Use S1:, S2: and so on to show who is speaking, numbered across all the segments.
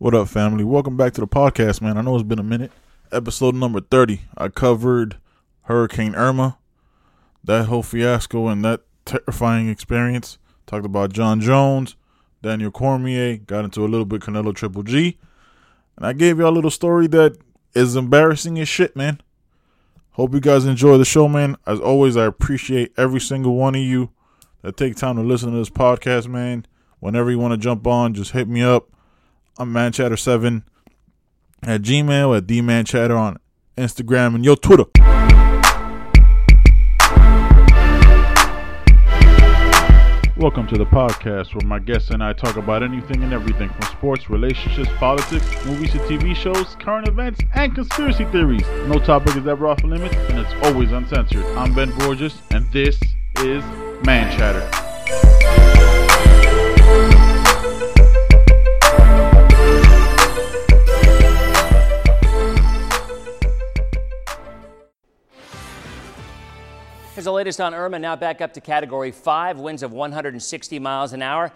S1: What up, family? Welcome back to the podcast, man. I know it's been a minute. Episode number 30. I covered Hurricane Irma, that whole fiasco and that terrifying experience. Talked about Jon Jones, Daniel Cormier, got into a little bit Canelo Triple G. And I gave y'all a little story that is embarrassing as shit, man. Hope you guys enjoy the show, man. As always, I appreciate every single one of you that take time to listen to this podcast, man. Whenever you want to jump on, just hit me up. I'm manchatter7 at Gmail, at dmanchatter on Instagram, and your Twitter. Welcome to the podcast where my guests and I talk about anything and everything from sports, relationships, politics, movies to TV shows, current events, and conspiracy theories. No topic is ever off limits, and it's always uncensored. I'm Ben Borges, and this is Man Chatter.
S2: Here's the latest on Irma, now back up to category five, winds of 160 miles an hour.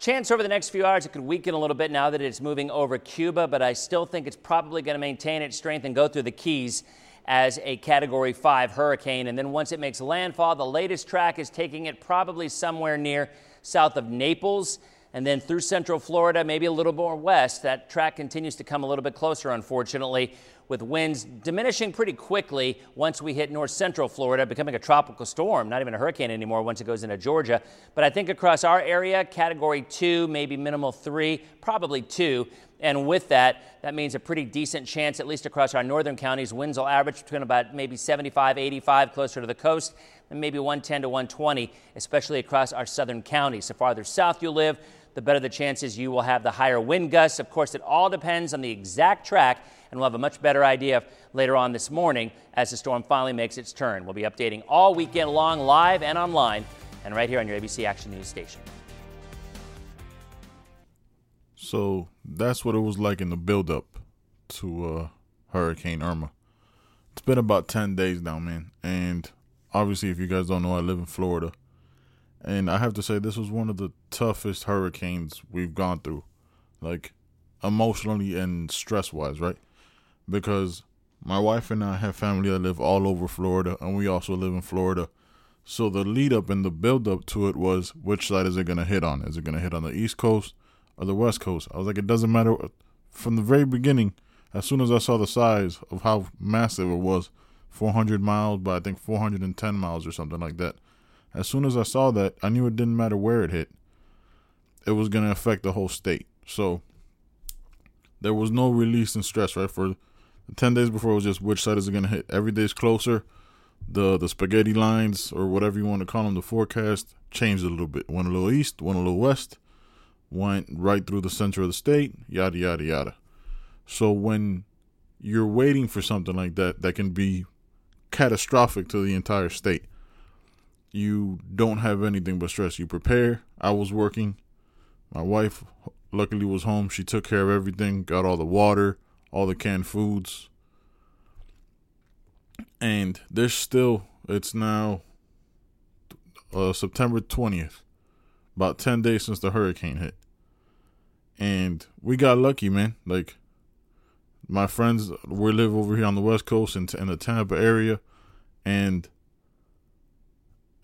S2: Chance over the next few hours it could weaken a little bit now that it's moving over Cuba, but I still think it's probably going to maintain its strength and go through the Keys as a category five hurricane. And then once it makes landfall, the latest track is taking it probably somewhere near south of Naples and then through central Florida, maybe a little more west. That track continues to come a little bit closer, unfortunately, with winds diminishing pretty quickly once we hit north central Florida, becoming a tropical storm, not even a hurricane anymore once it goes into Georgia. But I think across our area, category two, maybe minimal three, probably two. And with that, that means a pretty decent chance, at least across our northern counties. Winds will average between about maybe 75, 85 closer to the coast, and maybe 110 to 120, especially across our southern counties. The farther south you live, the better the chances you will have the higher wind gusts. Of course, it all depends on the exact track, and we'll have a much better idea later on this morning as the storm finally makes its turn. We'll be updating all weekend long, live and online, and right here on your ABC Action News station.
S1: So that's what it was like in the build-up to uh, Hurricane Irma. It's been about 10 days now, man. And obviously, if you guys don't know, I live in Florida. And I have to say, this was one of the toughest hurricanes we've gone through, like emotionally and stress wise, right? Because my wife and I have family that live all over Florida, and we also live in Florida. So the lead up and the build up to it was which side is it going to hit on? Is it going to hit on the East Coast or the West Coast? I was like, it doesn't matter. From the very beginning, as soon as I saw the size of how massive it was 400 miles by I think 410 miles or something like that as soon as I saw that, I knew it didn't matter where it hit. It was going to affect the whole state. So there was no release and stress, right? For 10 days before, it was just which side is it going to hit. Every day's closer. The, the spaghetti lines, or whatever you want to call them, the forecast changed a little bit. Went a little east, went a little west, went right through the center of the state, yada, yada, yada. So when you're waiting for something like that, that can be catastrophic to the entire state you don't have anything but stress. You prepare. I was working. My wife luckily was home. She took care of everything, got all the water, all the canned foods. And there's still it's now uh, September 20th. About 10 days since the hurricane hit. And we got lucky, man. Like my friends we live over here on the West Coast in, in the Tampa area and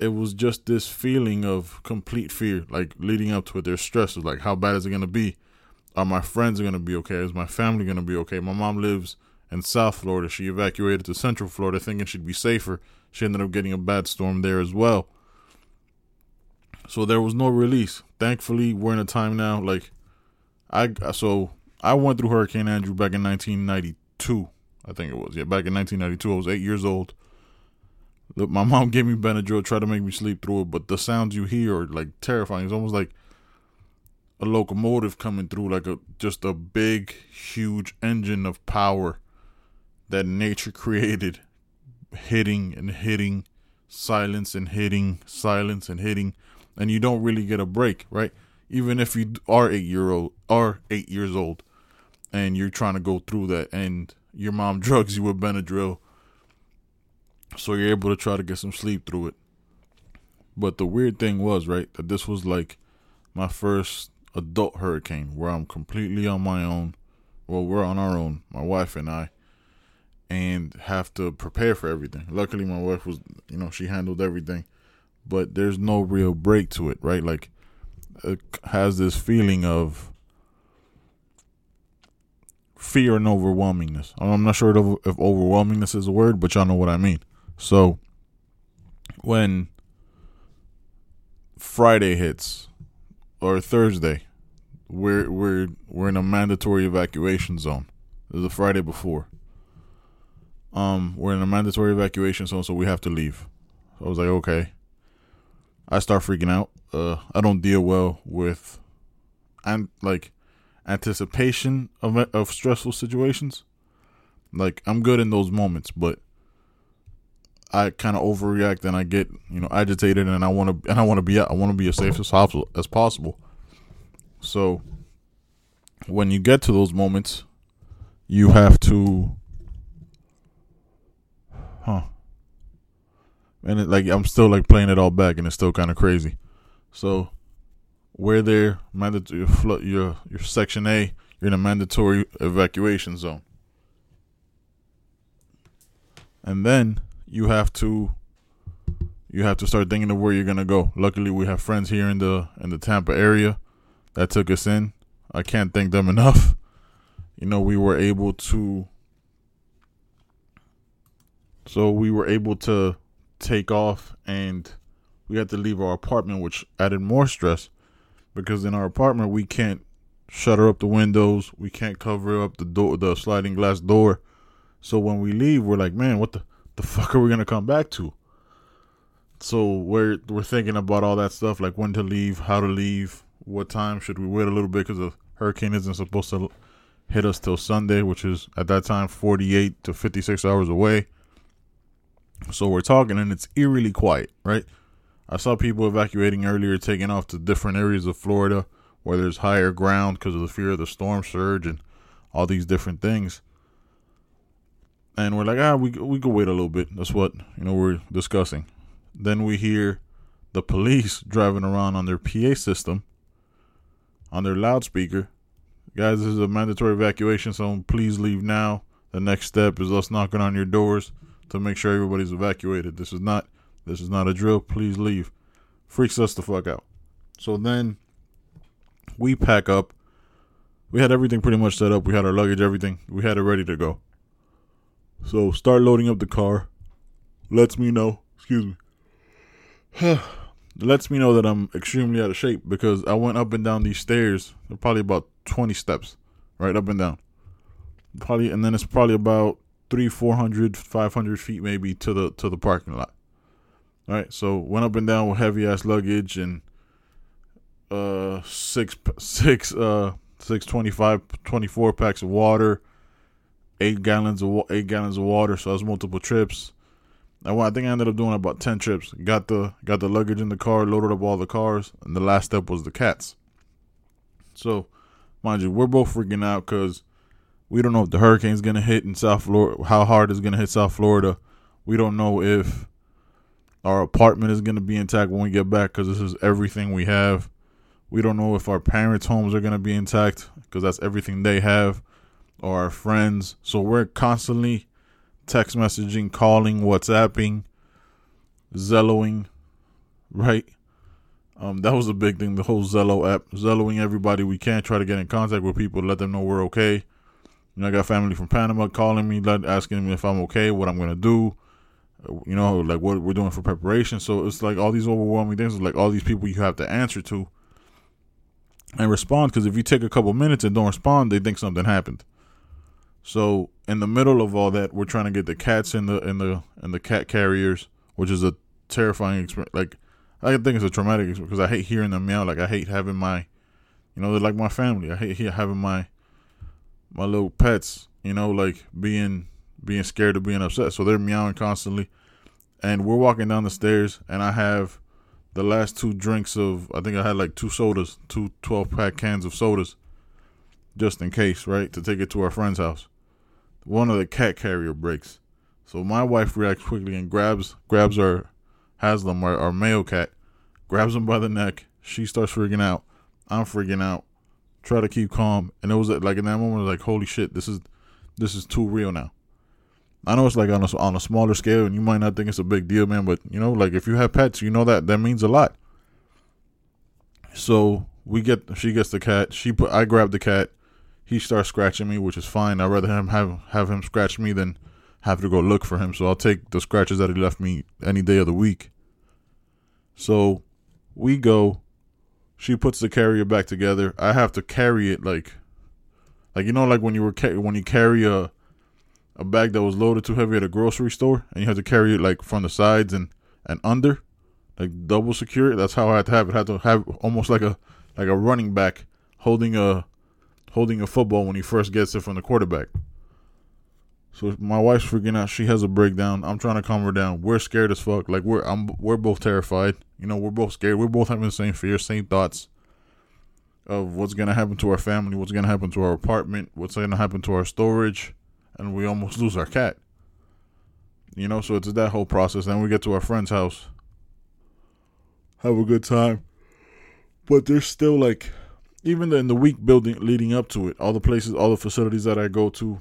S1: it was just this feeling of complete fear, like leading up to it. There's stress like, how bad is it gonna be? Are my friends gonna be okay? Is my family gonna be okay? My mom lives in South Florida. She evacuated to Central Florida thinking she'd be safer. She ended up getting a bad storm there as well. So there was no release. Thankfully, we're in a time now like I so I went through Hurricane Andrew back in 1992. I think it was. Yeah, back in 1992, I was 8 years old. Look, my mom gave me Benadryl, tried to make me sleep through it, but the sounds you hear are like terrifying. It's almost like a locomotive coming through, like a just a big, huge engine of power that nature created, hitting and hitting, silence and hitting, silence and hitting, and you don't really get a break, right? Even if you are eight year old, are eight years old, and you're trying to go through that, and your mom drugs you with Benadryl so you're able to try to get some sleep through it. But the weird thing was, right, that this was like my first adult hurricane where I'm completely on my own. well, we're on our own, my wife and I, and have to prepare for everything. Luckily, my wife was, you know, she handled everything, but there's no real break to it, right? Like, it has this feeling of fear and overwhelmingness. I'm not sure if overwhelmingness is a word, but y'all know what I mean. So, when Friday hits or Thursday, we're we're we're in a mandatory evacuation zone. This is the Friday before. Um, we're in a mandatory evacuation zone, so we have to leave. I was like, okay. I start freaking out. Uh, I don't deal well with, and like, anticipation of of stressful situations. Like I'm good in those moments, but I kind of overreact and I get you know agitated and I want to and I want to be I want to be as safe as possible as possible. So when you get to those moments, you have to, huh? And it, like I'm still like playing it all back, and it's still kind of crazy. So we're there, mandatory your your section A, you're in a mandatory evacuation zone, and then you have to you have to start thinking of where you're gonna go. Luckily, we have friends here in the in the Tampa area that took us in. I can't thank them enough. You know, we were able to so we were able to take off and we had to leave our apartment which added more stress because in our apartment we can't shutter up the windows, we can't cover up the door the sliding glass door. So when we leave, we're like, man, what the the fuck are we gonna come back to? So we're we're thinking about all that stuff, like when to leave, how to leave, what time should we wait a little bit because the hurricane isn't supposed to hit us till Sunday, which is at that time 48 to 56 hours away. So we're talking, and it's eerily quiet, right? I saw people evacuating earlier, taking off to different areas of Florida where there's higher ground because of the fear of the storm surge and all these different things. And we're like, ah, we we could wait a little bit. That's what you know we're discussing. Then we hear the police driving around on their PA system on their loudspeaker. Guys, this is a mandatory evacuation, so please leave now. The next step is us knocking on your doors to make sure everybody's evacuated. This is not this is not a drill. Please leave. Freaks us the fuck out. So then we pack up. We had everything pretty much set up. We had our luggage, everything. We had it ready to go. So start loading up the car. Lets me know. Excuse me. lets me know that I'm extremely out of shape because I went up and down these stairs, They're probably about 20 steps, right up and down. Probably, and then it's probably about three, 400, 500 feet maybe to the to the parking lot. All right, so went up and down with heavy ass luggage and uh six six uh six twenty five twenty four packs of water, eight gallons of eight gallons of water. So that's multiple trips I, I think I ended up doing about ten trips. Got the got the luggage in the car, loaded up all the cars, and the last step was the cats. So, mind you, we're both freaking out because we don't know if the hurricane's gonna hit in South Florida, how hard it's gonna hit South Florida. We don't know if our apartment is gonna be intact when we get back because this is everything we have. We don't know if our parents' homes are gonna be intact because that's everything they have, or our friends. So we're constantly text messaging, calling, WhatsApping, Zelloing, right? Um, that was a big thing. The whole Zello app, Zelloing everybody we can, try to get in contact with people, let them know we're okay. You know, I got family from Panama calling me, asking me if I'm okay, what I'm gonna do. You know, like what we're doing for preparation. So it's like all these overwhelming things, like all these people you have to answer to and respond. Because if you take a couple minutes and don't respond, they think something happened. So in the middle of all that, we're trying to get the cats in the in the in the cat carriers, which is a terrifying experience. Like I think it's a traumatic experience because I hate hearing them meow. Like I hate having my, you know, they're like my family. I hate having my my little pets. You know, like being being scared of being upset. So they're meowing constantly, and we're walking down the stairs, and I have the last two drinks of I think I had like two sodas, two 12 pack cans of sodas, just in case, right, to take it to our friend's house one of the cat carrier breaks. So my wife reacts quickly and grabs grabs our Haslam, our, our male cat, grabs him by the neck. She starts freaking out. I'm freaking out. try to keep calm. And it was like in that moment, like holy shit, this is this is too real now. I know it's like on a on a smaller scale, and you might not think it's a big deal, man. But you know, like if you have pets, you know that that means a lot. So we get she gets the cat. She put I grab the cat. He starts scratching me, which is fine. I'd rather him have have him scratch me than have to go look for him. So I'll take the scratches that he left me any day of the week. So we go. She puts the carrier back together. I have to carry it like, like you know, like when you were ca- when you carry a a bag that was loaded too heavy at a grocery store, and you had to carry it like from the sides and and under, like double secure. That's how I had to have it. I had to have almost like a like a running back holding a holding a football when he first gets it from the quarterback. So my wife's freaking out. She has a breakdown. I'm trying to calm her down. We're scared as fuck. Like we're I'm we're both terrified. You know, we're both scared. We're both having the same fear, same thoughts of what's gonna happen to our family, what's gonna happen to our apartment, what's gonna happen to our storage, and we almost lose our cat. You know, so it's that whole process. Then we get to our friend's house, have a good time, but there's still like, even in the week building leading up to it, all the places, all the facilities that I go to,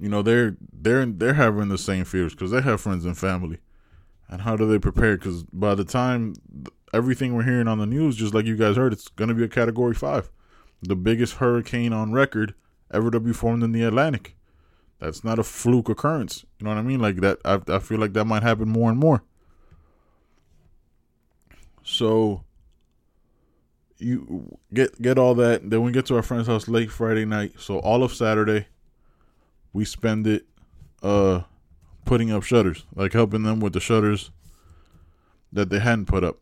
S1: you know, they're they're they're having the same fears because they have friends and family, and how do they prepare? Because by the time everything we're hearing on the news, just like you guys heard, it's going to be a Category Five, the biggest hurricane on record ever to be formed in the Atlantic. That's not a fluke occurrence. You know what I mean? Like that. I I feel like that might happen more and more. So you get get all that. Then we get to our friend's house late Friday night. So all of Saturday, we spend it uh putting up shutters, like helping them with the shutters that they hadn't put up.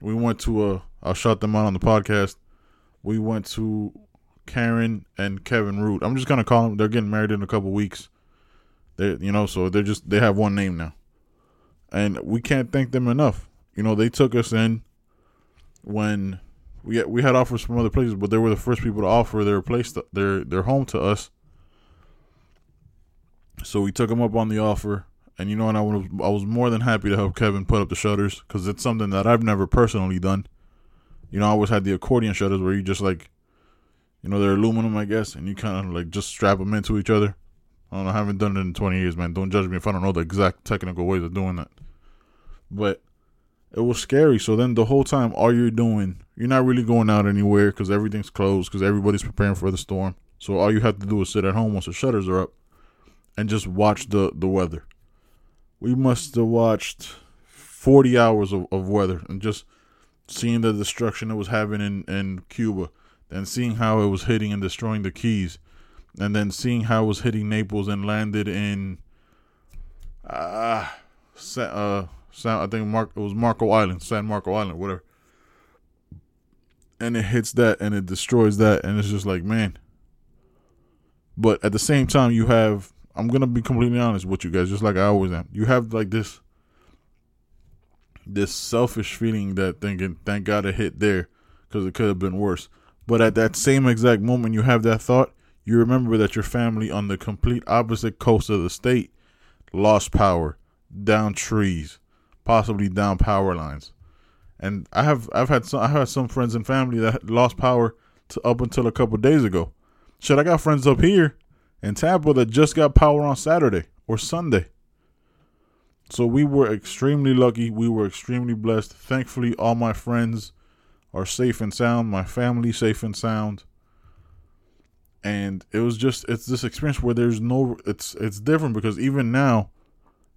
S1: We went to uh I'll shout them out on the podcast. We went to Karen and Kevin Root. I'm just gonna call them. They're getting married in a couple weeks. They, you know, so they're just they have one name now, and we can't thank them enough. You know, they took us in when we had, we had offers from other places, but they were the first people to offer their place, to, their their home to us. So we took them up on the offer, and you know, and I was I was more than happy to help Kevin put up the shutters because it's something that I've never personally done. You know, I always had the accordion shutters where you just like you know, they're aluminum, I guess, and you kind of like just strap them into each other. I don't know. I haven't done it in 20 years, man. Don't judge me if I don't know the exact technical ways of doing that. But it was scary. So then the whole time, all you're doing, you're not really going out anywhere because everything's closed because everybody's preparing for the storm. So all you have to do is sit at home once the shutters are up and just watch the, the weather. We must have watched 40 hours of, of weather and just seeing the destruction it was having in, in Cuba and seeing how it was hitting and destroying the Keys, and then seeing how it was hitting Naples and landed in, uh, uh, I think Mark it was Marco Island, San Marco Island, whatever. And it hits that and it destroys that, and it's just like man. But at the same time, you have I'm gonna be completely honest with you guys, just like I always am. You have like this this selfish feeling that thinking, thank God it hit there, because it could have been worse. But at that same exact moment you have that thought, you remember that your family on the complete opposite coast of the state lost power, down trees, possibly down power lines. And I have I've had some I have some friends and family that lost power to up until a couple days ago. Shit, I got friends up here in Tampa that just got power on Saturday or Sunday. So we were extremely lucky. We were extremely blessed. Thankfully, all my friends are safe and sound, my family safe and sound. And it was just it's this experience where there's no it's it's different because even now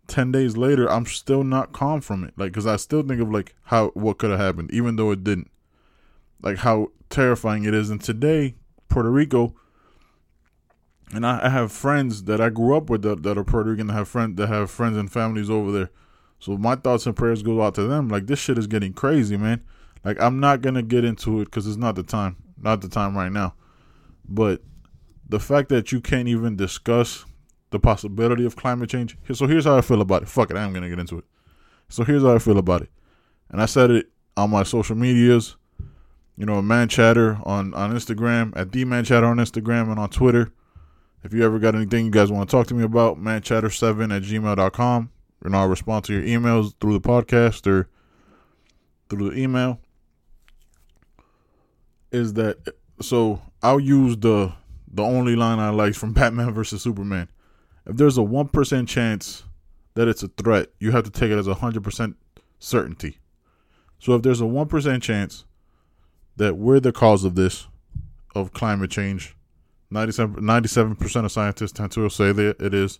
S1: 10 days later I'm still not calm from it. Like cuz I still think of like how what could have happened even though it didn't. Like how terrifying it is and today Puerto Rico and I, I have friends that I grew up with that, that are Puerto Rican that have friends that have friends and families over there. So my thoughts and prayers go out to them. Like this shit is getting crazy, man. Like I'm not gonna get into it because it's not the time, not the time right now. But the fact that you can't even discuss the possibility of climate change. So here's how I feel about it. Fuck it, I'm gonna get into it. So here's how I feel about it, and I said it on my social medias. You know, man chatter on on Instagram at the man chatter on Instagram and on Twitter. If you ever got anything you guys want to talk to me about, manchatter7 at gmail.com. And I'll respond to your emails through the podcast or through the email is that so I'll use the the only line I like from Batman versus Superman. If there's a one percent chance that it's a threat, you have to take it as a hundred percent certainty. So if there's a one percent chance that we're the cause of this, of climate change, 97 percent of scientists tend to say that it is.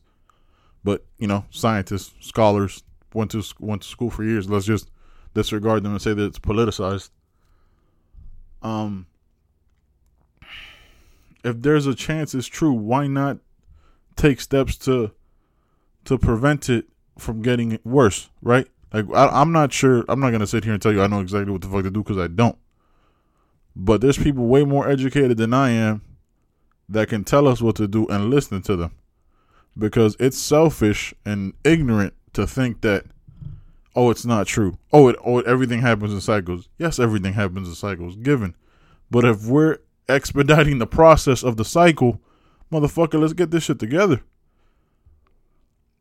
S1: But you know, scientists, scholars went to went to school for years. Let's just disregard them and say that it's politicized. Um, if there's a chance it's true, why not take steps to to prevent it from getting worse? Right? Like I, am not sure. I'm not gonna sit here and tell you I know exactly what the fuck to do because I don't. But there's people way more educated than I am that can tell us what to do and listen to them because it's selfish and ignorant to think that oh it's not true oh it oh everything happens in cycles yes everything happens in cycles given but if we're expediting the process of the cycle motherfucker let's get this shit together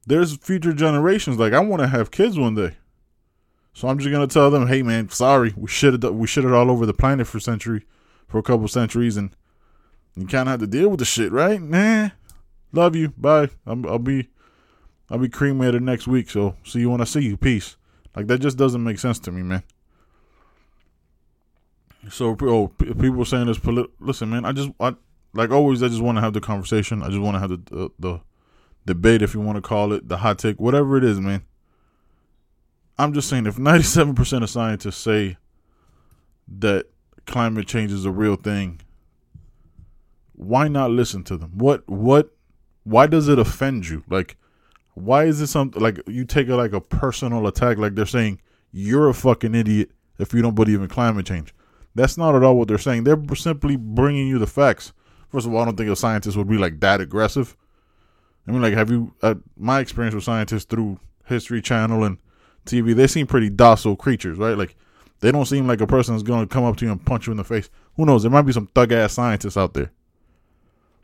S1: there's future generations like i want to have kids one day so i'm just gonna tell them hey man sorry we shit it we shit it all over the planet for century for a couple centuries and you kind of have to deal with the shit right nah Love you. Bye. i will be I'll be cremated next week. So see you when I see you. Peace. Like that just doesn't make sense to me, man. So oh, people saying this. Polit- Listen, man. I just I like always. I just want to have the conversation. I just want to have the, the the debate, if you want to call it, the hot take, whatever it is, man. I'm just saying, if 97% of scientists say that climate change is a real thing, why not listen to them? What what why does it offend you? Like, why is it something like you take it like a personal attack? Like they're saying you're a fucking idiot if you don't believe in climate change. That's not at all what they're saying. They're simply bringing you the facts. First of all, I don't think a scientist would be like that aggressive. I mean, like, have you? Uh, my experience with scientists through History Channel and TV, they seem pretty docile creatures, right? Like, they don't seem like a person is going to come up to you and punch you in the face. Who knows? There might be some thug ass scientists out there.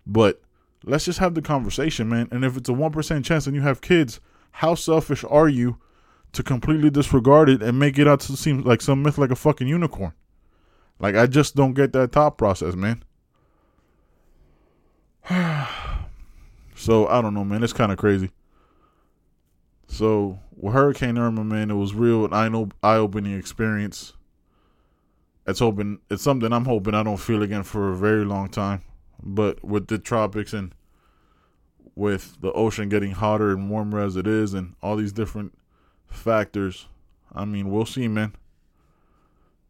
S1: But let's just have the conversation, man. And if it's a 1% chance and you have kids, how selfish are you to completely disregard it and make it out to seem like some myth like a fucking unicorn? Like, I just don't get that thought process, man. so, I don't know, man. It's kind of crazy. So, with Hurricane Irma, man, it was real an eye opening experience. It's hoping it's something I'm hoping I don't feel again for a very long time. But with the tropics and with the ocean getting hotter and warmer as it is, and all these different factors, I mean, we'll see, man.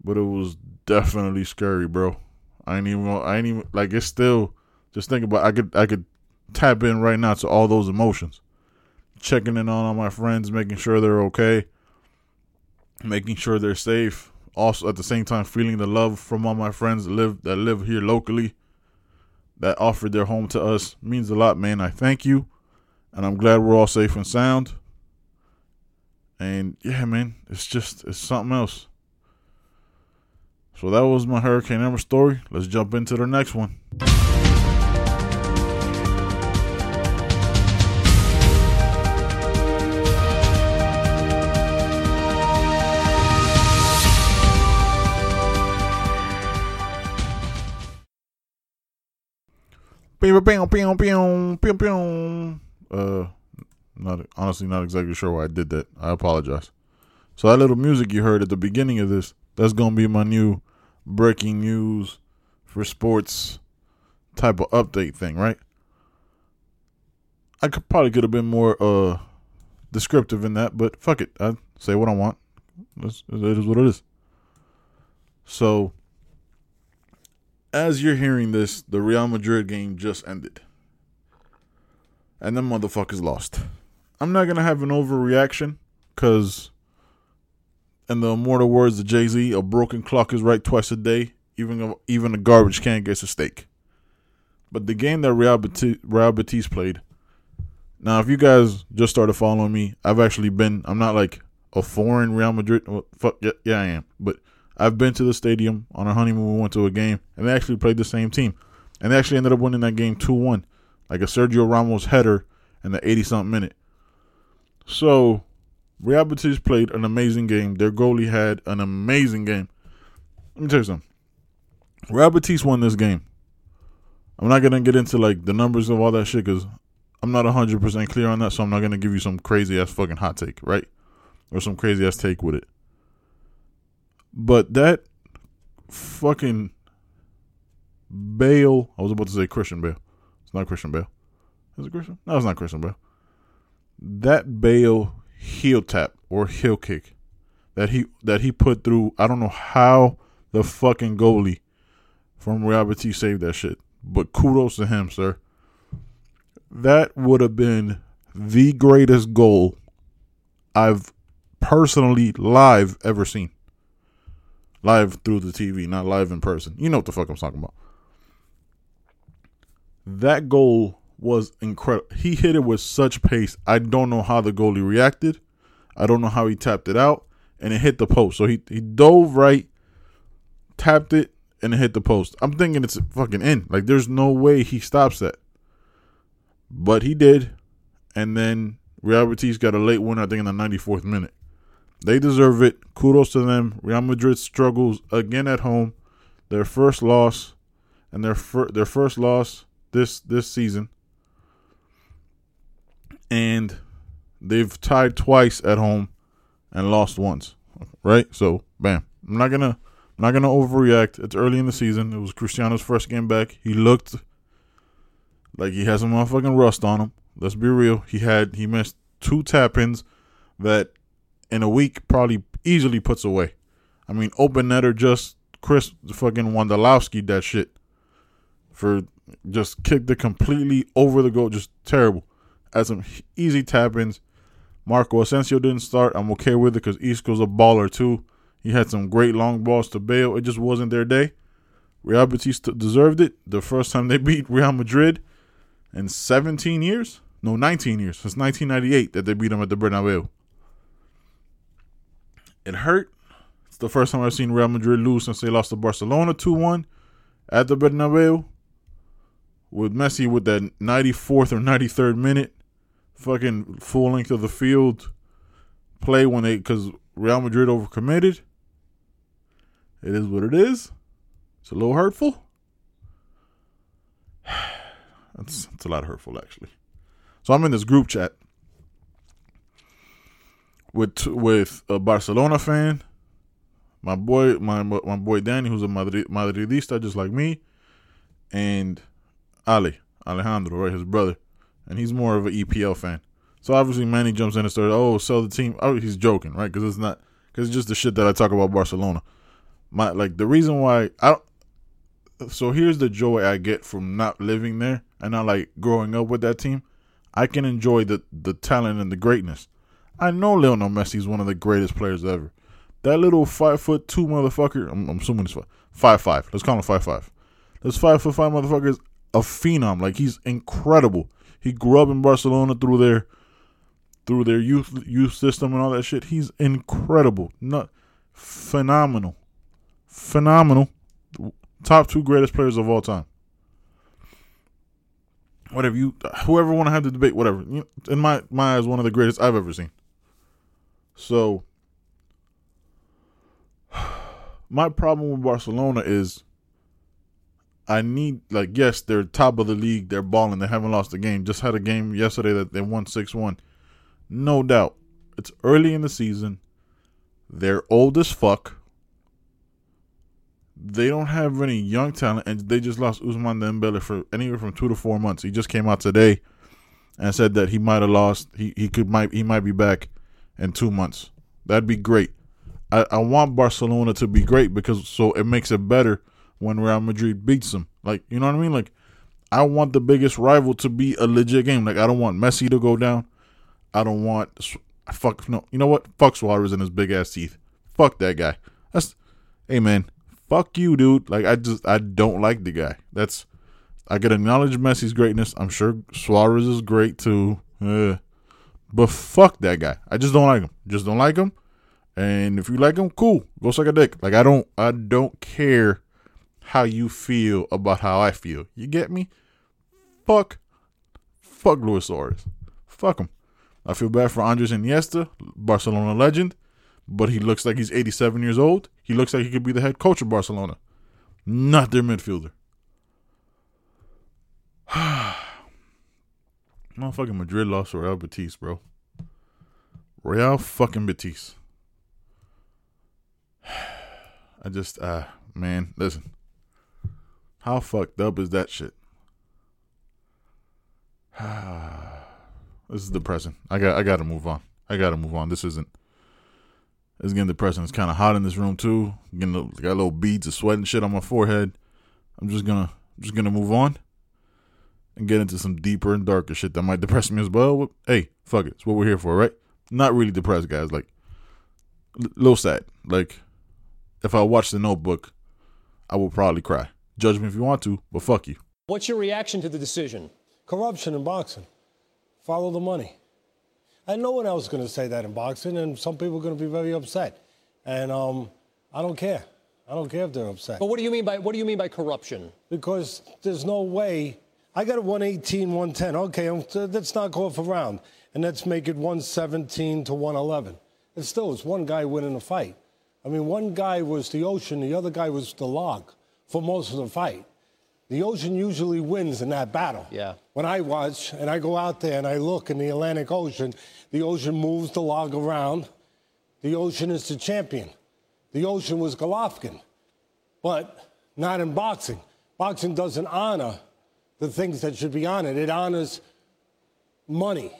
S1: But it was definitely scary, bro. I ain't even. I ain't even like. It's still. Just think about. I could. I could tap in right now to all those emotions. Checking in on all my friends, making sure they're okay, making sure they're safe. Also, at the same time, feeling the love from all my friends that live that live here locally that offered their home to us means a lot, man. I thank you, and I'm glad we're all safe and sound. And yeah, man, it's just it's something else. So that was my Hurricane Irma story. Let's jump into the next one. Uh, not honestly not exactly sure why I did that. I apologize. So that little music you heard at the beginning of this, that's gonna be my new breaking news for sports type of update thing, right? I could probably could have been more uh descriptive in that, but fuck it. I say what I want. It is what it is. So as you're hearing this, the Real Madrid game just ended. And them motherfuckers lost. I'm not going to have an overreaction because, in the immortal words of Jay Z, a broken clock is right twice a day. Even a, even a garbage can gets a steak. But the game that Real Betis, Real played. Now, if you guys just started following me, I've actually been. I'm not like a foreign Real Madrid. Well, fuck yeah, yeah, I am. But I've been to the stadium on our honeymoon. We went to a game, and they actually played the same team, and they actually ended up winning that game two one, like a Sergio Ramos header in the eighty something minute. So, Real Betis played an amazing game. Their goalie had an amazing game. Let me tell you something. Real Betis won this game. I'm not gonna get into like the numbers of all that shit because I'm not 100 percent clear on that, so I'm not gonna give you some crazy ass fucking hot take, right? Or some crazy ass take with it. But that fucking Bale, I was about to say Christian Bale. It's not Christian Bale. Is it Christian? No, it's not Christian Bale. That Bale heel tap or heel kick that he that he put through. I don't know how the fucking goalie from Real Betis saved that shit, but kudos to him, sir. That would have been the greatest goal I've personally live ever seen. Live through the TV, not live in person. You know what the fuck I'm talking about. That goal was incredible. He hit it with such pace. I don't know how the goalie reacted. I don't know how he tapped it out, and it hit the post. So he he dove right, tapped it, and it hit the post. I'm thinking it's fucking in. Like there's no way he stops that. But he did, and then Real Betis got a late win. I think in the 94th minute. They deserve it. Kudos to them. Real Madrid struggles again at home. Their first loss, and their fir- their first loss this this season. And they've tied twice at home and lost once. Right? So, bam. I'm not gonna I'm not gonna overreact. It's early in the season. It was Cristiano's first game back. He looked like he has some motherfucking rust on him. Let's be real. He had he missed two tap ins that in a week probably easily puts away. I mean, open netter just Chris fucking Wondolowski that shit for just kicked it completely over the goal, just terrible. Had some easy tap ins. Marco Asensio didn't start. I'm okay with it because Isco's a baller too. He had some great long balls to Bale. It just wasn't their day. Real Betis deserved it. The first time they beat Real Madrid in 17 years? No, 19 years. Since 1998 that they beat them at the Bernabeu. It hurt. It's the first time I've seen Real Madrid lose since they lost to Barcelona 2 1 at the Bernabeu. With Messi with that 94th or 93rd minute, fucking full length of the field play when they, because Real Madrid overcommitted. It is what it is. It's a little hurtful. That's it's a lot hurtful actually. So I'm in this group chat with with a Barcelona fan, my boy my my boy Danny who's a Madrid, Madridista just like me, and Ali Alejandro right his brother, and he's more of an EPL fan. So obviously Manny jumps in and starts, oh sell the team. Oh he's joking right because it's not because it's just the shit that I talk about Barcelona. My like the reason why I so here's the joy I get from not living there and not like growing up with that team. I can enjoy the the talent and the greatness. I know Lionel Messi is one of the greatest players ever. That little five foot two motherfucker, I'm, I'm assuming it's five, five five. Let's call him five five. This five foot five motherfucker is a phenom. Like he's incredible. He grew up in Barcelona through their through their youth youth system and all that shit. He's incredible. Not phenomenal. Phenomenal top two greatest players of all time. Whatever you, whoever want to have the debate, whatever. In my my eyes, one of the greatest I've ever seen. So, my problem with Barcelona is, I need like yes, they're top of the league, they're balling, they haven't lost a game. Just had a game yesterday that they won six one, no doubt. It's early in the season. They're old as fuck they don't have any young talent, and they just lost Ousmane Dembele for anywhere from two to four months. He just came out today and said that he might have lost. He he could might he might be back in two months. That'd be great. I, I want Barcelona to be great because so it makes it better when Real Madrid beats them. Like you know what I mean? Like I want the biggest rival to be a legit game. Like I don't want Messi to go down. I don't want fuck no. You know what? Fuck Suarez and his big ass teeth. Fuck that guy. That's hey man fuck you, dude. Like I just I don't like the guy. That's I can acknowledge Messi's greatness. I'm sure Suarez is great too. Uh, but fuck that guy. I just don't like him. Just don't like him. And if you like him, cool. Go suck a dick. Like I don't I don't care how you feel about how I feel. You get me? Fuck fuck Luis Suarez. Fuck him. I feel bad for Andres Iniesta, Barcelona legend but he looks like he's 87 years old. He looks like he could be the head coach of Barcelona. Not their midfielder. Motherfucking Madrid lost to Real Betis, bro. Real fucking Betis. I just, uh, man, listen. How fucked up is that shit? this is depressing. I got, I got to move on. I got to move on. This isn't. It's getting depressing. It's kind of hot in this room too. Getting got little beads of sweat and shit on my forehead. I'm just gonna, I'm just gonna move on and get into some deeper and darker shit that might depress me as well. Hey, fuck it. It's what we're here for, right? Not really depressed, guys. Like, a little sad. Like, if I watch The Notebook, I will probably cry. Judge me if you want to, but fuck you.
S3: What's your reaction to the decision?
S4: Corruption in boxing. Follow the money. And no one else is going to say that in boxing, and some people are going to be very upset. And um, I don't care. I don't care if they're upset.
S3: But what do you mean by what do you mean by corruption?
S4: Because there's no way. I got a 118, 110. Okay, um, I'm, let's knock off a round, and let's make it 117 to 111. And still, it's one guy winning a fight. I mean, one guy was the ocean, the other guy was the log for most of the fight. The ocean usually wins in that battle.
S3: Yeah.
S4: When I watch and I go out there and I look in the Atlantic Ocean, the ocean moves the log around. The ocean is the champion. The ocean was Golovkin, but not in boxing. Boxing doesn't honor the things that should be honored. It honors money,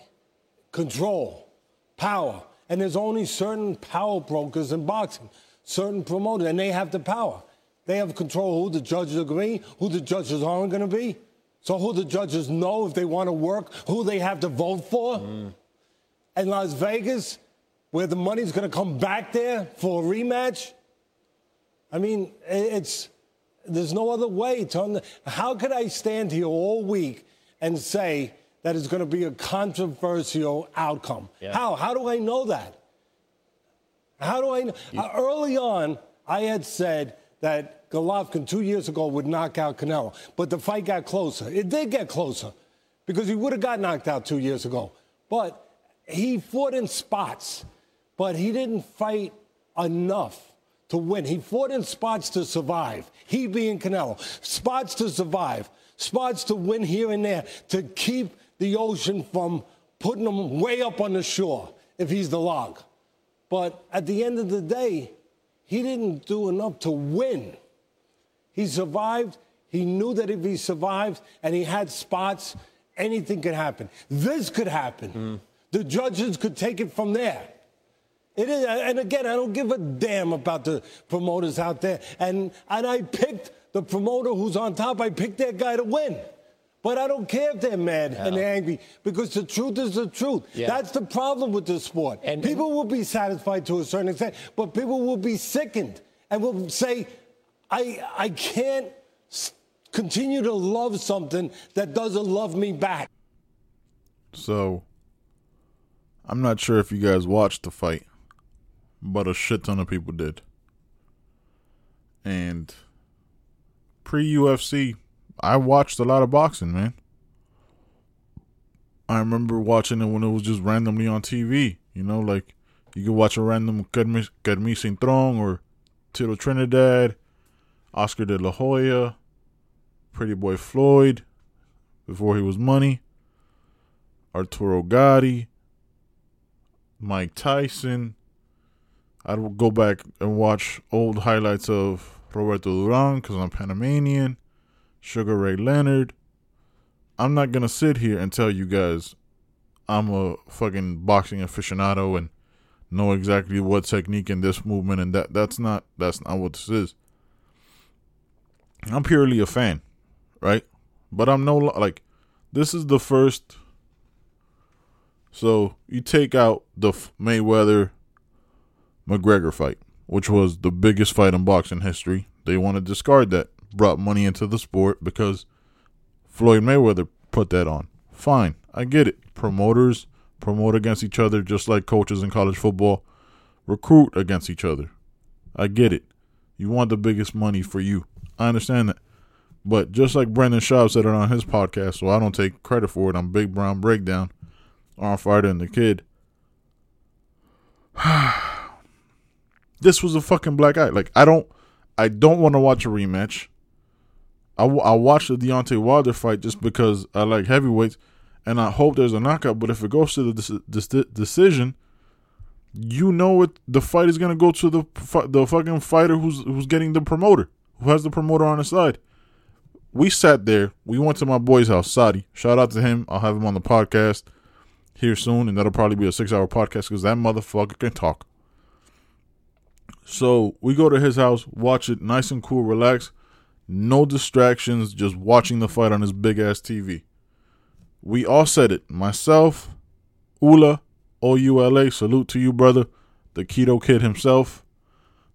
S4: control, power. And there's only certain power brokers in boxing, certain promoters, and they have the power. They have control who the judges agree, who the judges aren't going to be. So who the judges know if they want to work, who they have to vote for. Mm. And Las Vegas, where the money's going to come back there for a rematch. I mean, it's there's no other way to. How could I stand here all week and say that it's going to be a controversial outcome? Yeah. How? How do I know that? How do I know? Uh, early on, I had said that Golovkin two years ago would knock out Canelo, but the fight got closer. It did get closer because he would have got knocked out two years ago. But he fought in spots, but he didn't fight enough to win. He fought in spots to survive. He being Canelo, spots to survive, spots to win here and there, to keep the ocean from putting him way up on the shore if he's the log. But at the end of the day, he didn't do enough to win. He survived. He knew that if he survived and he had spots, anything could happen. This could happen. Mm. The judges could take it from there. It is, and again, I don't give a damn about the promoters out there. And, and I picked the promoter who's on top. I picked that guy to win. But I don't care if they're mad yeah. and they're angry because the truth is the truth. Yeah. That's the problem with this sport. And, people will be satisfied to a certain extent, but people will be sickened and will say, I, I can't continue to love something that doesn't love me back.
S1: So, I'm not sure if you guys watched the fight, but a shit ton of people did. And pre UFC, I watched a lot of boxing, man. I remember watching it when it was just randomly on TV. You know, like you could watch a random Kermit Cintrón or Tito Trinidad, Oscar de la Hoya, Pretty Boy Floyd, before he was money, Arturo Gatti, Mike Tyson. I'd go back and watch old highlights of Roberto Duran because I'm Panamanian. Sugar Ray Leonard. I'm not gonna sit here and tell you guys I'm a fucking boxing aficionado and know exactly what technique in this movement and that that's not that's not what this is. I'm purely a fan, right? But I'm no like this is the first so you take out the Mayweather McGregor fight, which was the biggest fight in boxing history. They want to discard that brought money into the sport because Floyd Mayweather put that on. Fine, I get it. Promoters promote against each other just like coaches in college football recruit against each other. I get it. You want the biggest money for you. I understand that. But just like Brendan Schaub said it on his podcast, so I don't take credit for it on Big Brown Breakdown, on Fighter and the Kid. this was a fucking black eye. Like I don't I don't want to watch a rematch. I, I watched the Deontay Wilder fight just because I like heavyweights, and I hope there's a knockout. But if it goes to the this decision, you know it. The fight is gonna go to the the fucking fighter who's who's getting the promoter, who has the promoter on his side. We sat there. We went to my boy's house, Sadi. Shout out to him. I'll have him on the podcast here soon, and that'll probably be a six hour podcast because that motherfucker can talk. So we go to his house, watch it nice and cool, relax, no distractions, just watching the fight on his big ass TV. We all said it. Myself, Ula, O U L A, salute to you, brother. The Keto Kid himself,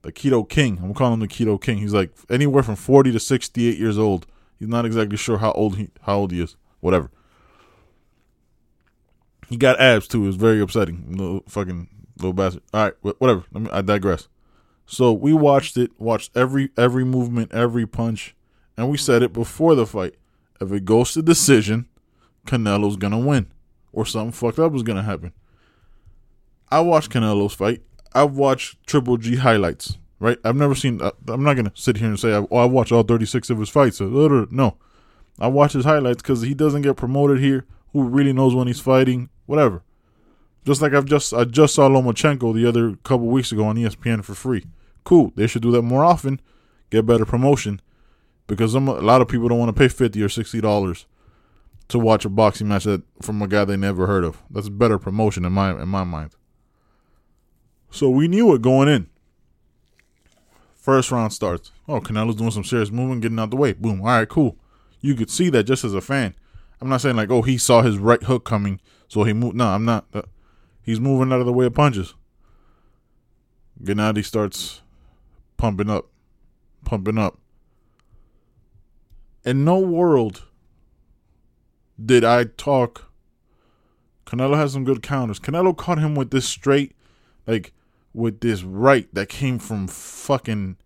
S1: the Keto King. I'm calling him the Keto King. He's like anywhere from 40 to 68 years old. He's not exactly sure how old he how old he is. Whatever. He got abs too. It was very upsetting. Little fucking little bastard. All right, whatever. I digress. So we watched it, watched every every movement, every punch, and we said it before the fight. If it goes to decision, Canelo's gonna win, or something fucked up is gonna happen. I watched Canelo's fight. I've watched Triple G highlights. Right? I've never seen. Uh, I'm not gonna sit here and say, "Oh, I watched all 36 of his fights." Uh, uh, uh, no, I watch his highlights because he doesn't get promoted here. Who really knows when he's fighting? Whatever. Just like I've just I just saw Lomachenko the other couple weeks ago on ESPN for free. Cool. They should do that more often. Get better promotion because some, a lot of people don't want to pay fifty or sixty dollars to watch a boxing match that from a guy they never heard of. That's better promotion in my in my mind. So we knew it going in. First round starts. Oh, Canelo's doing some serious movement, getting out the way. Boom. All right, cool. You could see that just as a fan. I'm not saying like, oh, he saw his right hook coming, so he moved. No, I'm not. Uh, he's moving out of the way of punches. Gennady starts pumping up, pumping up. In no world did I talk. Canelo has some good counters. Canelo caught him with this straight, like with this right that came from fucking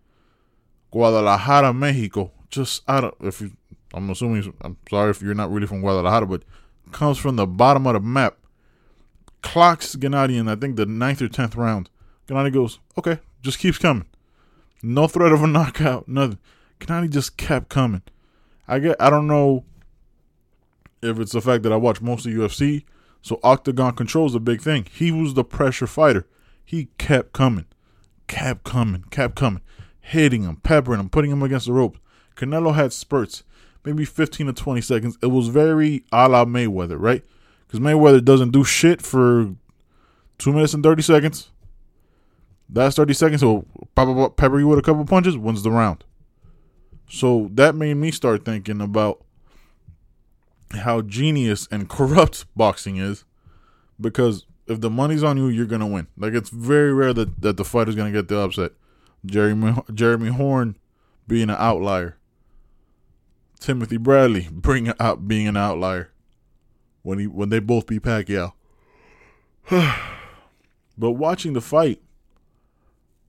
S1: Guadalajara, Mexico. Just out of if you, I'm assuming I'm sorry if you're not really from Guadalajara, but comes from the bottom of the map. Clocks Gennady in I think the ninth or tenth round. Gennady goes, okay, just keeps coming. No threat of a knockout, nothing. Gennady just kept coming. I get I don't know if it's the fact that I watch most of UFC, so Octagon controls a big thing. He was the pressure fighter. He kept coming, kept coming, kept coming, hitting him, peppering him, putting him against the ropes. Canelo had spurts, maybe 15 to 20 seconds. It was very a la Mayweather, right? Because Mayweather doesn't do shit for two minutes and 30 seconds. That's 30 seconds. So pepper you with a couple punches, wins the round. So that made me start thinking about how genius and corrupt boxing is because if the money's on you, you're gonna win. Like it's very rare that, that the fighter's gonna get the upset. Jeremy Jeremy Horn being an outlier. Timothy Bradley bringing out being an outlier when he when they both beat Pacquiao. but watching the fight,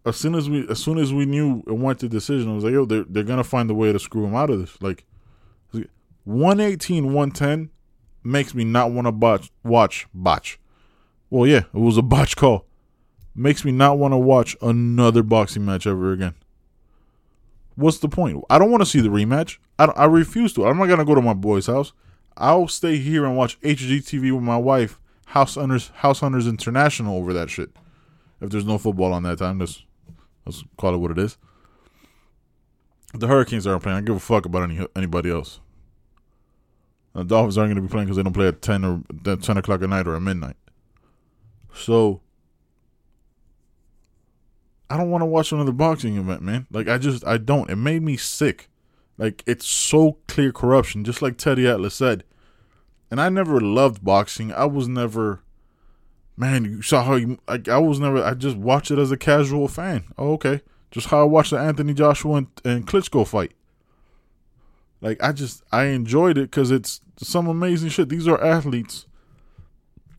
S1: as soon as we as soon as we knew it went to decision, I was like, yo, they're they're gonna find a way to screw him out of this. Like 118, 110 makes me not want to watch watch botch well, yeah, it was a botch call. Makes me not want to watch another boxing match ever again. What's the point? I don't want to see the rematch. I, I refuse to. I'm not gonna go to my boy's house. I'll stay here and watch HGTV with my wife, House Hunters, House Hunters International over that shit. If there's no football on that time, let's let's call it what it is. The Hurricanes aren't playing. I give a fuck about any anybody else. The Dolphins aren't going to be playing because they don't play at ten or at ten o'clock at night or at midnight. So I don't want to watch another boxing event, man. Like I just I don't. It made me sick. Like it's so clear corruption, just like Teddy Atlas said. And I never loved boxing. I was never man, you saw how you like I was never I just watched it as a casual fan. Oh, okay. Just how I watched the Anthony Joshua and, and Klitschko fight. Like I just I enjoyed it because it's some amazing shit. These are athletes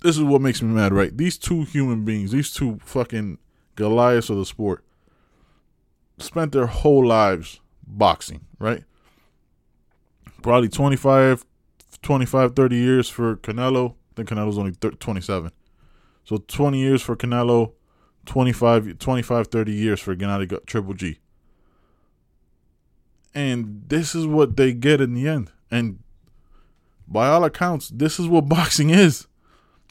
S1: this is what makes me mad, right? These two human beings, these two fucking Goliaths of the sport, spent their whole lives boxing, right? Probably 25, 25, 30 years for Canelo. I think Canelo's only 27. So 20 years for Canelo, 25, 25 30 years for Gennady Triple G. And this is what they get in the end. And by all accounts, this is what boxing is.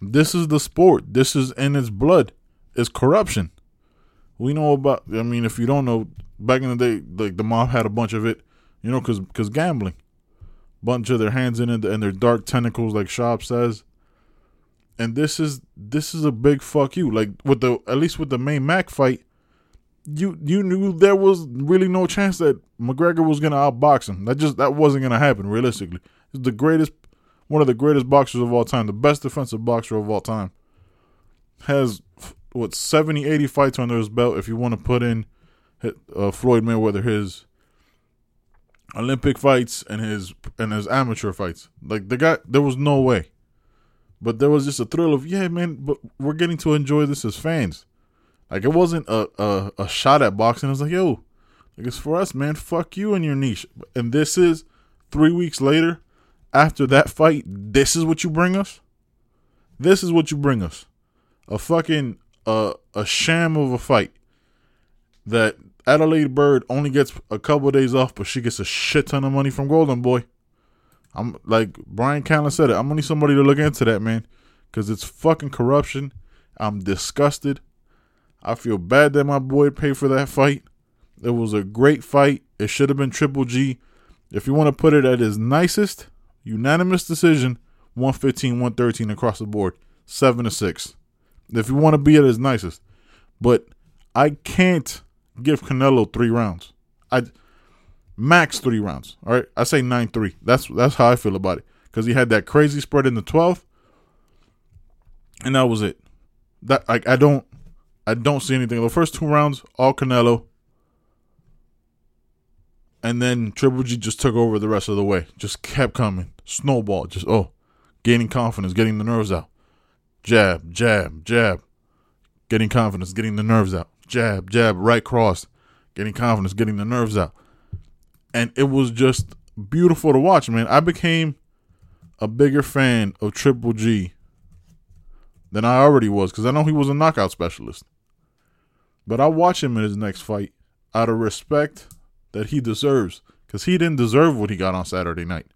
S1: This is the sport. This is in its blood. It's corruption. We know about. I mean, if you don't know, back in the day, like the mob had a bunch of it. You know, because because gambling, bunch of their hands in it and their dark tentacles, like Shop says. And this is this is a big fuck you. Like with the at least with the May-Mac fight, you you knew there was really no chance that McGregor was gonna outbox him. That just that wasn't gonna happen realistically. He's the greatest, one of the greatest boxers of all time, the best defensive boxer of all time. Has what 70, 80 fights under his belt. If you want to put in uh, Floyd Mayweather his Olympic fights and his and his amateur fights, like the guy, there was no way. But there was just a thrill of yeah, man. But we're getting to enjoy this as fans. Like it wasn't a, a, a shot at boxing. It was like, yo, like it's for us, man. Fuck you and your niche. And this is three weeks later, after that fight, this is what you bring us? This is what you bring us. A fucking uh, a sham of a fight that Adalaide Byrd only gets a couple of days off, but she gets a shit ton of money from Golden Boy. I'm like Bryan Callen said it. I'm gonna need somebody to look into that, man, because it's fucking corruption. I'm disgusted. I feel bad that my boy paid for that fight. It was a great fight. It should have been Triple G. If you want to put it at his nicest, unanimous decision, 115, 113 across the board, 7 to 6. If you want to be at his nicest. But I can't give Canelo 3 rounds. I max 3 rounds. All right? I say 9-3. That's that's how I feel about it cuz he had that crazy spread in the 12th. And that was it. That I I don't I don't see anything. The first two rounds, all Canelo. And then Triple G just took over the rest of the way. Just kept coming. Snowball. Just, oh, gaining confidence, getting the nerves out. Jab, jab, jab. Getting confidence, getting the nerves out. Jab, jab, right cross. Getting confidence, getting the nerves out. And it was just beautiful to watch, man. I became a bigger fan of Triple G than I already was because I know he was a knockout specialist. But I watch him in his next fight out of respect that he deserves because he didn't deserve what he got on Saturday night.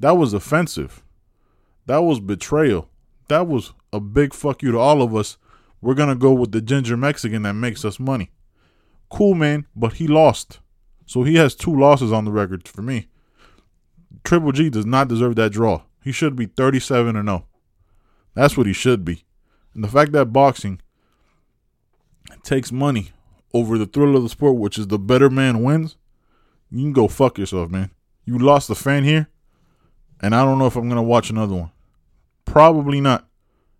S1: That was offensive. That was betrayal. That was a big fuck you to all of us. We're going to go with the ginger Mexican that makes us money. Cool, man, but he lost. So he has two losses on the record for me. Triple G does not deserve that draw. He should be 37 or oh. no. That's what he should be. And the fact that boxing takes money over the thrill of the sport, which is the better man wins, you can go fuck yourself, man. You lost a fan here, and I don't know if I'm gonna watch another one. Probably not.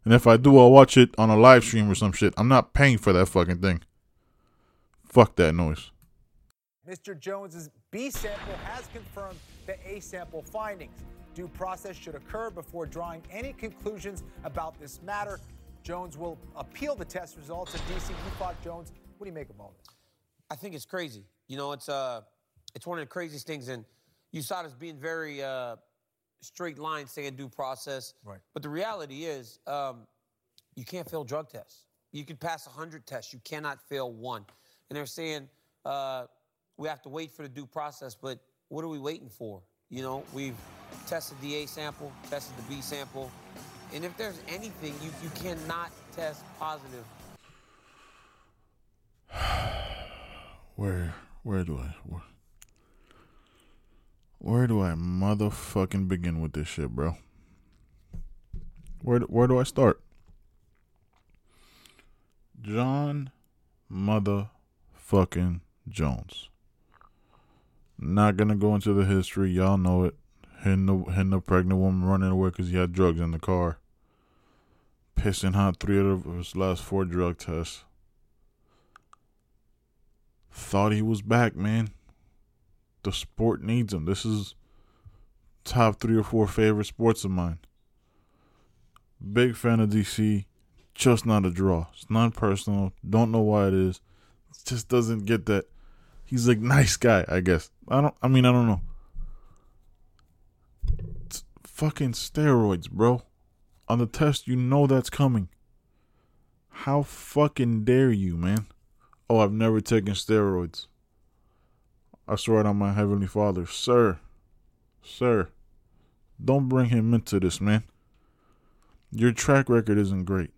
S1: And if I do, I'll watch it on a live stream or some shit. I'm not paying for that fucking thing. Fuck that noise.
S5: Mr. Jones's B sample has confirmed the A sample findings. Due process should occur before drawing any conclusions about this matter. Jones will appeal the test results. And DC, you fought Jones. What do you make of all this?
S6: I think it's crazy. You know, it's uh, it's one of the craziest things, and you saw this being very uh, straight line saying due process.
S5: Right.
S6: But the reality is, um, you can't fail drug tests. You can pass 100 tests. You cannot fail one. And they're saying uh, we have to wait for the due process, but what are we waiting for? You know, we've tested the A sample, tested the B sample, and if there's anything, you, you cannot test positive.
S1: Where where do I where, where do I motherfucking begin with this shit, bro? Where where do I start? Jon motherfucking Jones. Not gonna go into the history, y'all know it. Hitting the hitting the pregnant woman running away because he had drugs in the car. Pissing hot three out of his last four drug tests. Thought he was back, man. The sport needs him. This is top three or four favorite sports of mine. Big fan of DC. Just not a draw. It's non personal. Don't know why it is. It just doesn't get that. He's a nice guy, I guess. I don't. I mean, I don't know. It's fucking steroids, bro. On the test, you know that's coming. How fucking dare you, man? Oh, I've never taken steroids. I swear it on my heavenly Father, sir, sir, don't bring him into this, man. Your track record isn't great.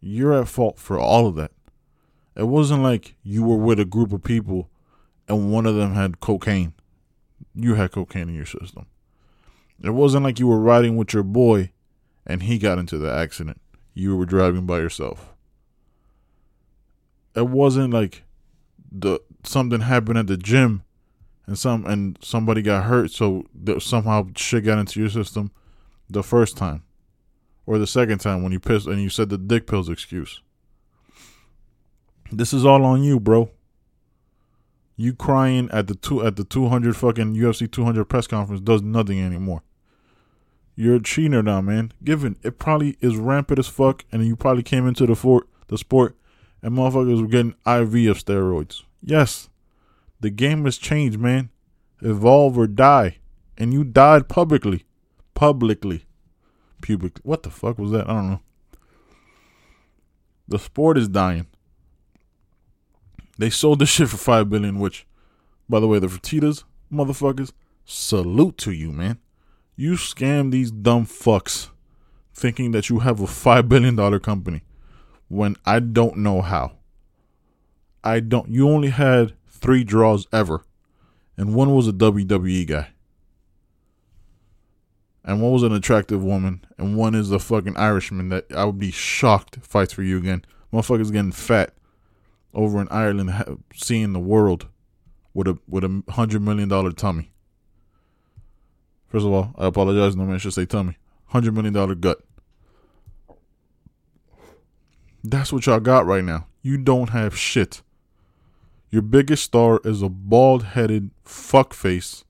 S1: You're at fault for all of that. It wasn't like you were with a group of people and one of them had cocaine. You had cocaine in your system. It wasn't like you were riding with your boy and he got into the accident. You were driving by yourself. It wasn't like the something happened at the gym and some and somebody got hurt so somehow shit got into your system the first time or the second time when you pissed and you said the dick pills excuse. This is all on you, bro. You crying at the two at the 200 fucking UFC 200 press conference does nothing anymore. You're a cheater now, man. Given it probably is rampant as fuck, and you probably came into the fort the sport and motherfuckers were getting IV of steroids. Yes, the game has changed, man. Evolve or die, and you died publicly, publicly, publicly. What the fuck was that? I don't know. The sport is dying. They sold this shit for five billion, which, by the way, the Fertitas motherfuckers, salute to you, man. You scam these dumb fucks thinking that you have a five billion dollar company when I don't know how. I don't you only had three draws ever. And one was a WWE guy. And one was an attractive woman. And one is a fucking Irishman that I would be shocked fights for you again. Motherfuckers getting fat over in Ireland, seeing the world with a with a hundred million dollar tummy. First of all, I apologize. No man should say tummy. Hundred million dollar gut. That's what y'all got right now. You don't have shit. Your biggest star is a bald headed fuckface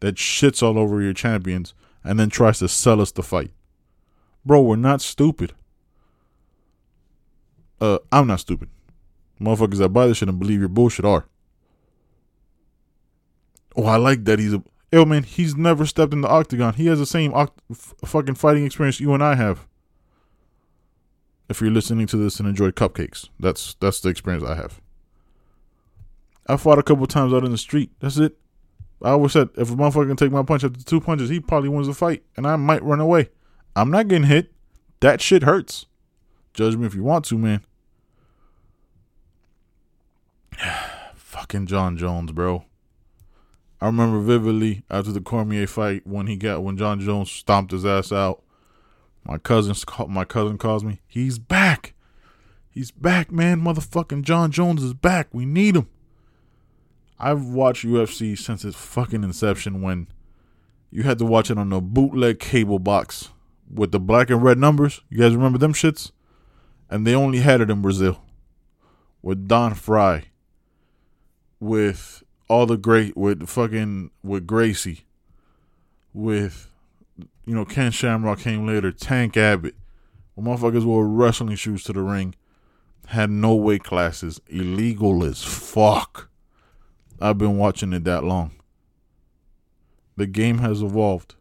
S1: that shits all over your champions and then tries to sell us the fight. Bro, we're not stupid. Uh, I'm not stupid. Motherfuckers that buy this shit and believe your bullshit are. Oh, I like that he's a. Yo, man, he's never stepped in the octagon. He has the same oct- f- fucking fighting experience you and I have. If you're listening to this and enjoy cupcakes, that's that's the experience I have. I fought a couple times out in the street. That's it. I always said if a motherfucker can take my punch after two punches, he probably wins the fight, and I might run away. I'm not getting hit. That shit hurts. Judge me if you want to, man. Fucking Jon Jones, bro. I remember vividly after the Cormier fight when he got when Jon Jones stomped his ass out. My cousin my cousin calls me. He's back. He's back, man. Motherfucking Jon Jones is back. We need him. I've watched UFC since its fucking inception when you had to watch it on a bootleg cable box with the black and red numbers. You guys remember them shits? And they only had it in Brazil with Don Frye, with all the great, with fucking, with Gracie, with, you know, Ken Shamrock came later, Tank Abbott. When motherfuckers wore wrestling shoes to the ring, had no weight classes, illegal as fuck. I've been watching it that long. The game has evolved.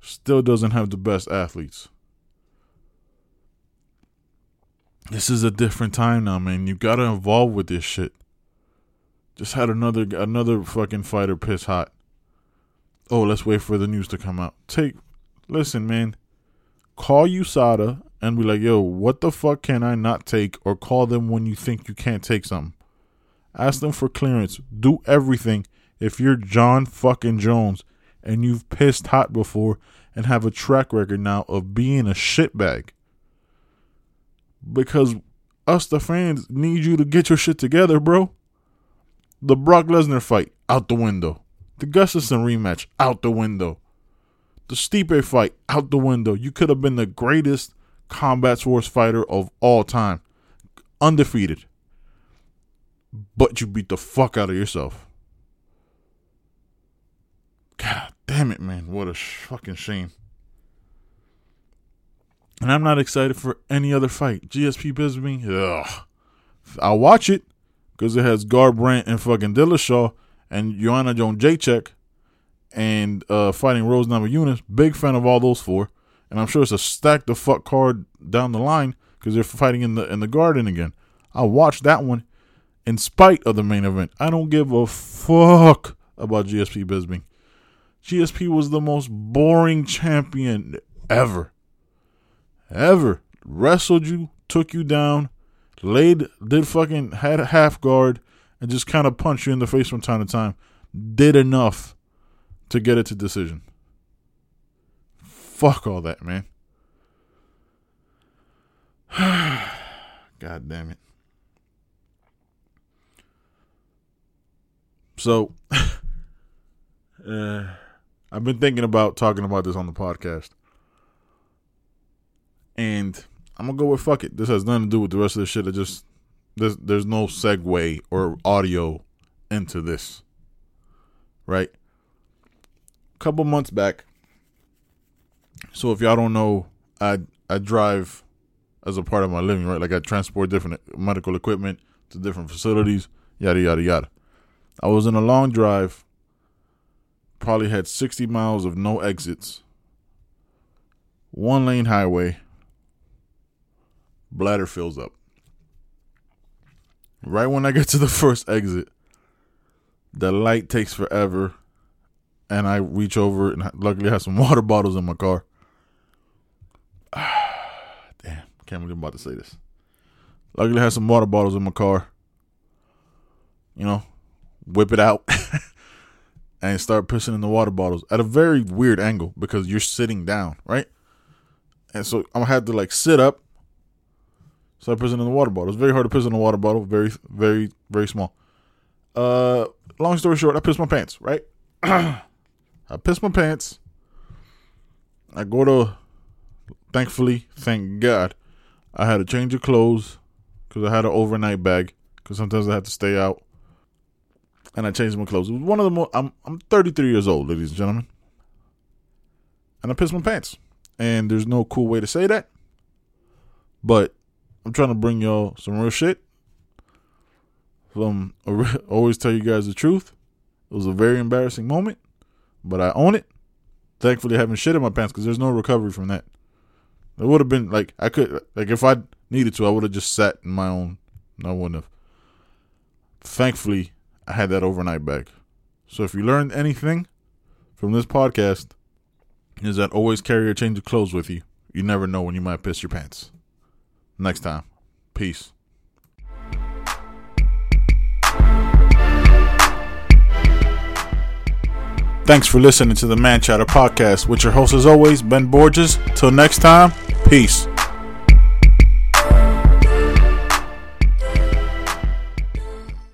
S1: Still doesn't have the best athletes. This is a different time now, man. You gotta evolve with this shit. Just had another another fucking fighter piss hot. Oh, let's wait for the news to come out. Take listen, man. Call USADA and be like, yo, what the fuck can I not take? Or call them when you think you can't take something. Ask them for clearance. Do everything if you're Jon fucking Jones and you've pissed hot before and have a track record now of being a shitbag. Because us, the fans, need you to get your shit together, bro. The Brock Lesnar fight, out the window. The Gustafsson rematch, out the window. The Stipe fight, out the window. You could have been the greatest combat sports fighter of all time. Undefeated but you beat the fuck out of yourself. God damn it, man. What a sh- fucking shame. And I'm not excited for any other fight. GSP Bisping, ugh. I'll watch it because it has Garbrandt and fucking Dillashaw and Joanna Joan Jacek and uh, fighting Rose Namajunas. Big fan of all those four. And I'm sure it's a stack the fuck card down the line because they're fighting in the in the garden again. I'll watch that one in spite of the main event. I don't give a fuck about GSP Bisping. GSP was the most boring champion ever. Ever. Wrestled you, took you down, laid, did fucking, had a half guard, and just kind of punched you in the face from time to time. Did enough to get it to decision. Fuck all that, man. God damn it. So, uh, I've been thinking about talking about this on the podcast. And I'm gonna go with fuck it. This has nothing to do with the rest of the shit. I just there's there's no segue or audio into this. Right? A couple months back. So if y'all don't know, I I drive as a part of my living, right? Like I transport different medical equipment to different facilities, yada yada yada. I was in a long drive, probably had 60 miles of no exits, one lane highway, bladder fills up. Right when I get to the first exit, the light takes forever, and I reach over and luckily I have some water bottles in my car. Damn, can't believe I'm about to say this. Luckily I have some water bottles in my car. You know, whip it out and start pushing in the water bottles at a very weird angle because you're sitting down, right? And so I'm gonna have to like sit up, start pissing in the water bottle. It's very hard to piss in a water bottle, very, very, very small. Uh, long story short, I piss my pants, right? I piss my pants. I go to, thankfully, thank God, I had a change of clothes because I had an overnight bag because sometimes I had to stay out and I changed my clothes. It was one of the more. I'm I'm 33 years old, ladies and gentlemen, and I pissed my pants. And there's no cool way to say that, but I'm trying to bring y'all some real shit. From always tell you guys the truth. It was a very embarrassing moment, but I own it. Thankfully, I haven't shit in my pants because there's no recovery from that. It would have been like I could like if I needed to, I would have just sat in my own. I wouldn't have. Thankfully, I had that overnight bag. So if you learned anything from this podcast, is that always carry a change of clothes with you. You never know when you might piss your pants. Next time. Peace. Thanks for listening to the Man Chatter podcast with your host as always, Ben Borges. Till next time, peace.